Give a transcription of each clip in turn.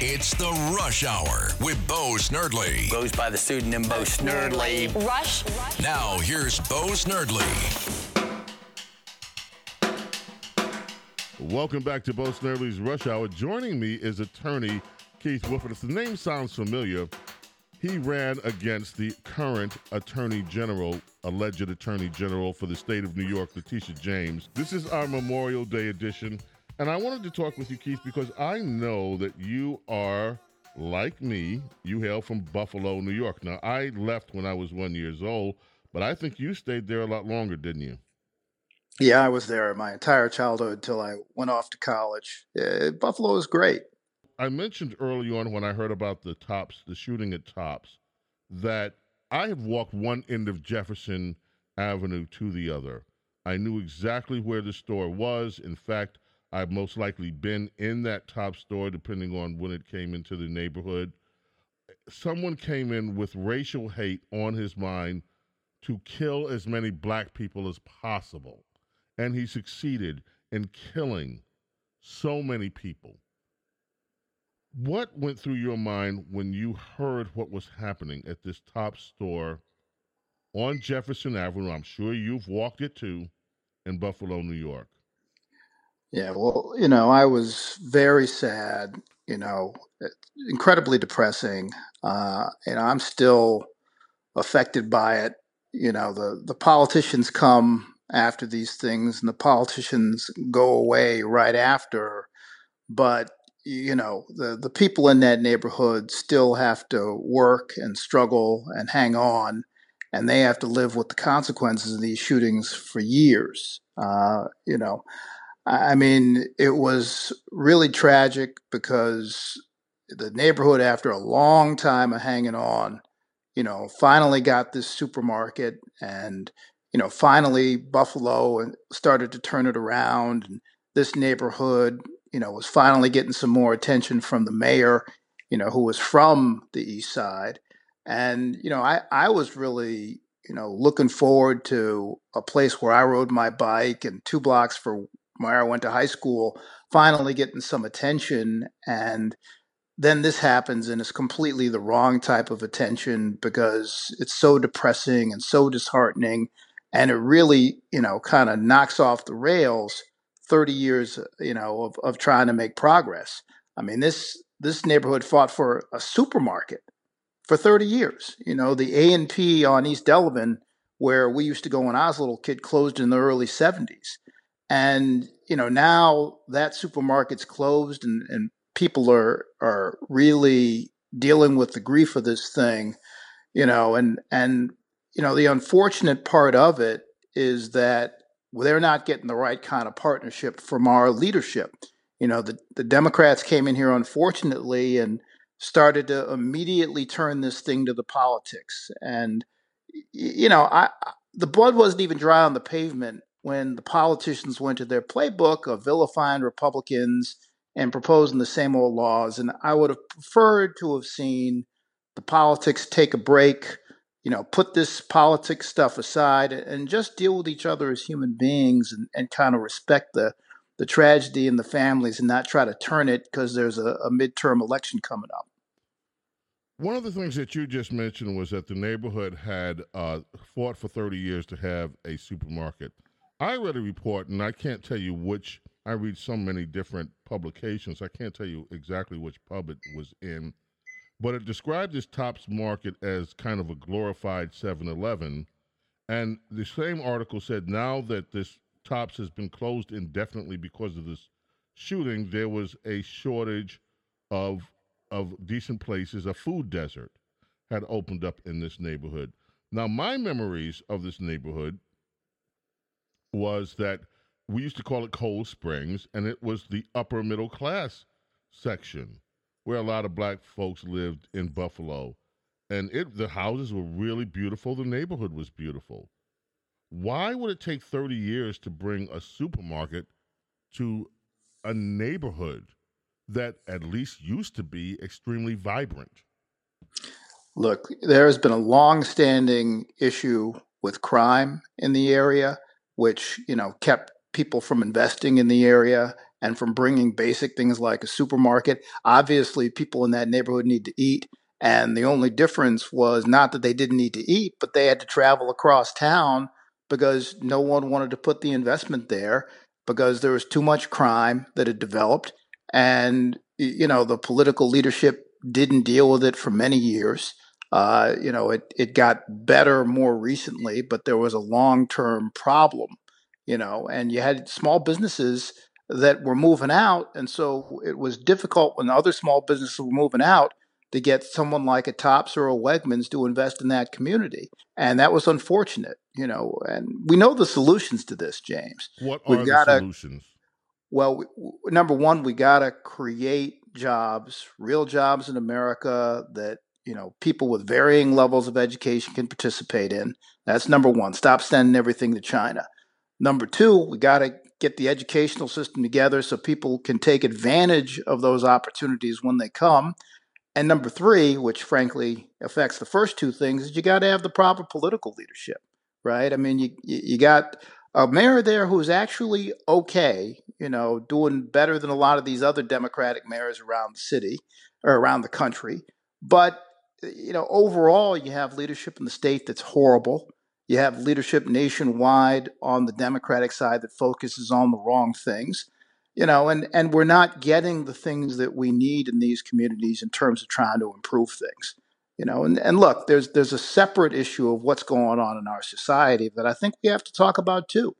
It's the Rush Hour with Bo Snerdley. Goes by the pseudonym Bo Snerdley. Rush. Now, here's Bo Snerdley. Welcome back to Bo Snerdley's Rush Hour. Joining me is attorney Keith Wofford. If the name sounds familiar, he ran against the current Attorney General, alleged Attorney General for the state of New York, Letitia James. This is our Memorial Day edition. And I wanted to talk with you, Keith, because I know that you are like me. You hail from Buffalo, New York. Now, I left when I was one years old, but I think you stayed there a lot longer, didn't you? Yeah, I was there my entire childhood until I went off to college. Uh, Buffalo is great. I mentioned early on when I heard about the Tops, the shooting at Tops, that I have walked one end of Jefferson Avenue to the other. I knew exactly where the store was. In fact, I've most likely been in that top store, depending on when it came into the neighborhood. Someone came in with racial hate on his mind to kill as many black people as possible. And he succeeded in killing so many people. What went through your mind when you heard what was happening at this top store on Jefferson Avenue? I'm sure you've walked it too in Buffalo, New York. Yeah, well, you know, I was very sad, you know, incredibly depressing. Uh, and I'm still affected by it. You know, the, the politicians come after these things and the politicians go away right after. But you know the the people in that neighborhood still have to work and struggle and hang on, and they have to live with the consequences of these shootings for years. Uh, you know, I mean, it was really tragic because the neighborhood, after a long time of hanging on, you know, finally got this supermarket and you know, finally Buffalo started to turn it around. And this neighborhood you know, was finally getting some more attention from the mayor, you know, who was from the east side. And, you know, I, I was really, you know, looking forward to a place where I rode my bike and two blocks from where I went to high school, finally getting some attention. And then this happens and it's completely the wrong type of attention because it's so depressing and so disheartening. And it really, you know, kind of knocks off the rails 30 years, you know, of, of trying to make progress. I mean, this this neighborhood fought for a supermarket for 30 years. You know, the A and P on East Delavan, where we used to go when I was a little kid, closed in the early 70s. And, you know, now that supermarket's closed and, and people are are really dealing with the grief of this thing, you know, and and you know, the unfortunate part of it is that they're not getting the right kind of partnership from our leadership. You know, the, the Democrats came in here, unfortunately, and started to immediately turn this thing to the politics. And, you know, I, the blood wasn't even dry on the pavement when the politicians went to their playbook of vilifying Republicans and proposing the same old laws. And I would have preferred to have seen the politics take a break you know, put this politics stuff aside and just deal with each other as human beings and, and kind of respect the the tragedy in the families and not try to turn it because there's a, a midterm election coming up. One of the things that you just mentioned was that the neighborhood had uh, fought for 30 years to have a supermarket. I read a report, and I can't tell you which. I read so many different publications. I can't tell you exactly which pub it was in but it described this Tops Market as kind of a glorified 7 Eleven. And the same article said now that this Tops has been closed indefinitely because of this shooting, there was a shortage of of decent places. A food desert had opened up in this neighborhood. Now, my memories of this neighborhood was that we used to call it Cold Springs, and it was the upper middle class section where a lot of black folks lived in Buffalo. And it the houses were really beautiful, the neighborhood was beautiful. Why would it take 30 years to bring a supermarket to a neighborhood that at least used to be extremely vibrant? Look, there has been a long-standing issue with crime in the area, which you know kept people from investing in the area and from bringing basic things like a supermarket. Obviously, people in that neighborhood need to eat. And the only difference was not that they didn't need to eat, but they had to travel across town because no one wanted to put the investment there because there was too much crime that had developed. And, you know, the political leadership didn't deal with it for many years. Uh, you know, it, it got better more recently, but there was a long term problem, you know, and you had small businesses that were moving out. And so it was difficult when other small businesses were moving out to get someone like a Tops or a Wegmans to invest in that community. And that was unfortunate, you know. And we know the solutions to this, James. What are We've the solutions? Well, we, number one, we got to create jobs, real jobs in America that you know people with varying levels of education can participate in. That's number one. Stop sending everything to China. Number two, we got to get the educational system together so people can take advantage of those opportunities when they come. And number three, which frankly affects the first two things, is you got to have the proper political leadership, right? I mean, you you got a mayor there who's actually okay, you know, doing better than a lot of these other Democratic mayors around the city or around the country. But you know, overall, you have leadership in the state that's horrible. You have leadership nationwide on the Democratic side that focuses on the wrong things. You know, and, and we're not getting the things that we need in these communities in terms of trying to improve things. You know, and, and look, there's there's a separate issue of what's going on in our society that I think we have to talk about too.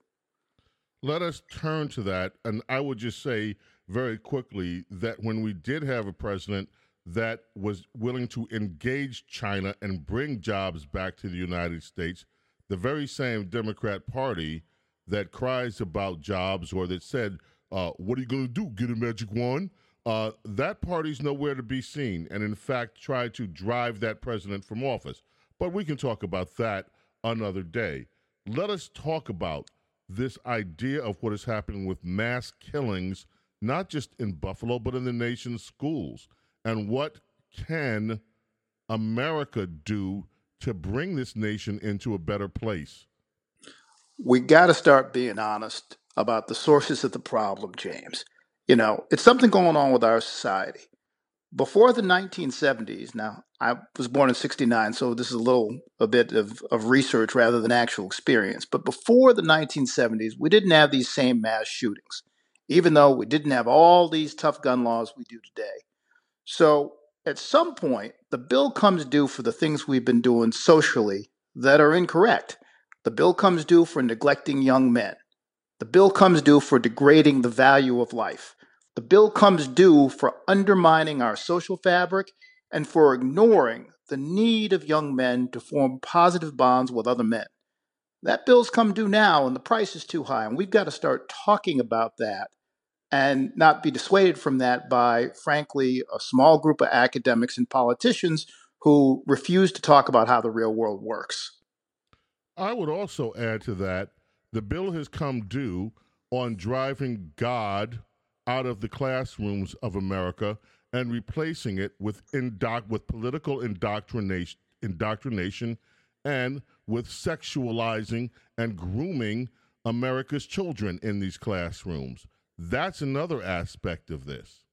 Let us turn to that. And I would just say very quickly that when we did have a president that was willing to engage China and bring jobs back to the United States, the very same Democrat Party that cries about jobs or that said, uh, What are you going to do? Get a magic wand? Uh, that party's nowhere to be seen, and in fact, tried to drive that president from office. But we can talk about that another day. Let us talk about this idea of what is happening with mass killings, not just in Buffalo, but in the nation's schools. And what can America do to bring this nation into a better place? We got to start being honest about the sources of the problem, James. You know, it's something going on with our society. Before the 1970s, now I was born in 69, so this is a little a bit of, of research rather than actual experience. But before the 1970s, we didn't have these same mass shootings, even though we didn't have all these tough gun laws we do today. So at some point, the bill comes due for the things we've been doing socially that are incorrect. The bill comes due for neglecting young men. The bill comes due for degrading the value of life. The bill comes due for undermining our social fabric and for ignoring the need of young men to form positive bonds with other men. That bill's come due now, and the price is too high, and we've got to start talking about that and not be dissuaded from that by, frankly, a small group of academics and politicians who refuse to talk about how the real world works. I would also add to that the bill has come due on driving God out of the classrooms of America and replacing it with indoc- with political indoctrination, indoctrination and with sexualizing and grooming America's children in these classrooms. That's another aspect of this.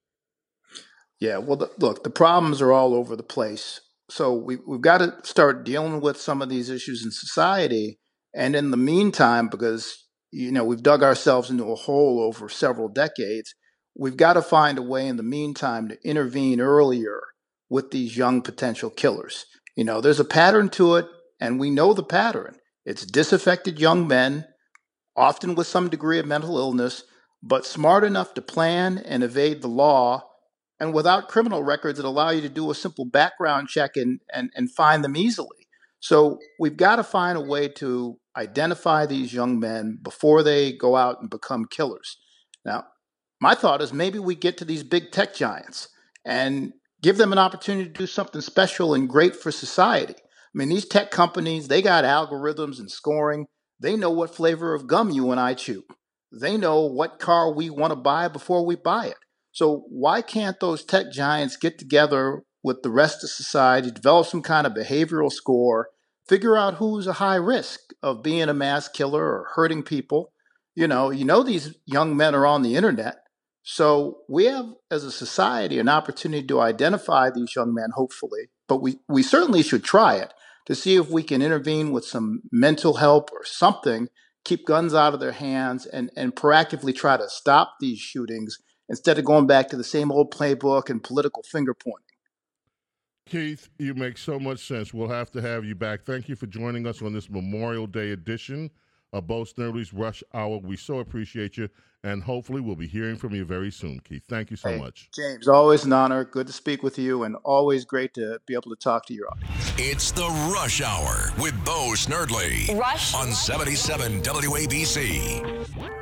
Yeah, well, the, look, the problems are all over the place. So we, we've got to start dealing with some of these issues in society. And in the meantime, because you know we've dug ourselves into a hole over several decades, we've got to find a way in the meantime to intervene earlier with these young potential killers. You know, there's a pattern to it, and we know the pattern. It's disaffected young men, often with some degree of mental illness, but smart enough to plan and evade the law and without criminal records that allow you to do a simple background check and, and, and find them easily. So we've got to find a way to identify these young men before they go out and become killers. Now, my thought is maybe we get to these big tech giants and give them an opportunity to do something special and great for society. I mean, these tech companies, they got algorithms and scoring. They know what flavor of gum you and I chew. They know what car we want to buy before we buy it. So why can't those tech giants get together with the rest of society, develop some kind of behavioral score, figure out who's a high risk of being a mass killer or hurting people? You know, you know these young men are on the internet. So we have, as a society, an opportunity to identify these young men, hopefully, but we, we certainly should try it to see if we can intervene with some mental help or something, keep guns out of their hands, and, and proactively try to stop these shootings instead of going back to the same old playbook and political finger pointing. Keith, you make so much sense. We'll have to have you back. Thank you for joining us on this Memorial Day edition of Bo Snerdley's Rush Hour. We so appreciate you, and hopefully we'll be hearing from you very soon, Keith. Thank you so Hey, much. James, always an honor. Good to speak with you, and always great to be able to talk to your audience. It's the Rush Hour with Bo Snerdley Rush. on 77 WABC.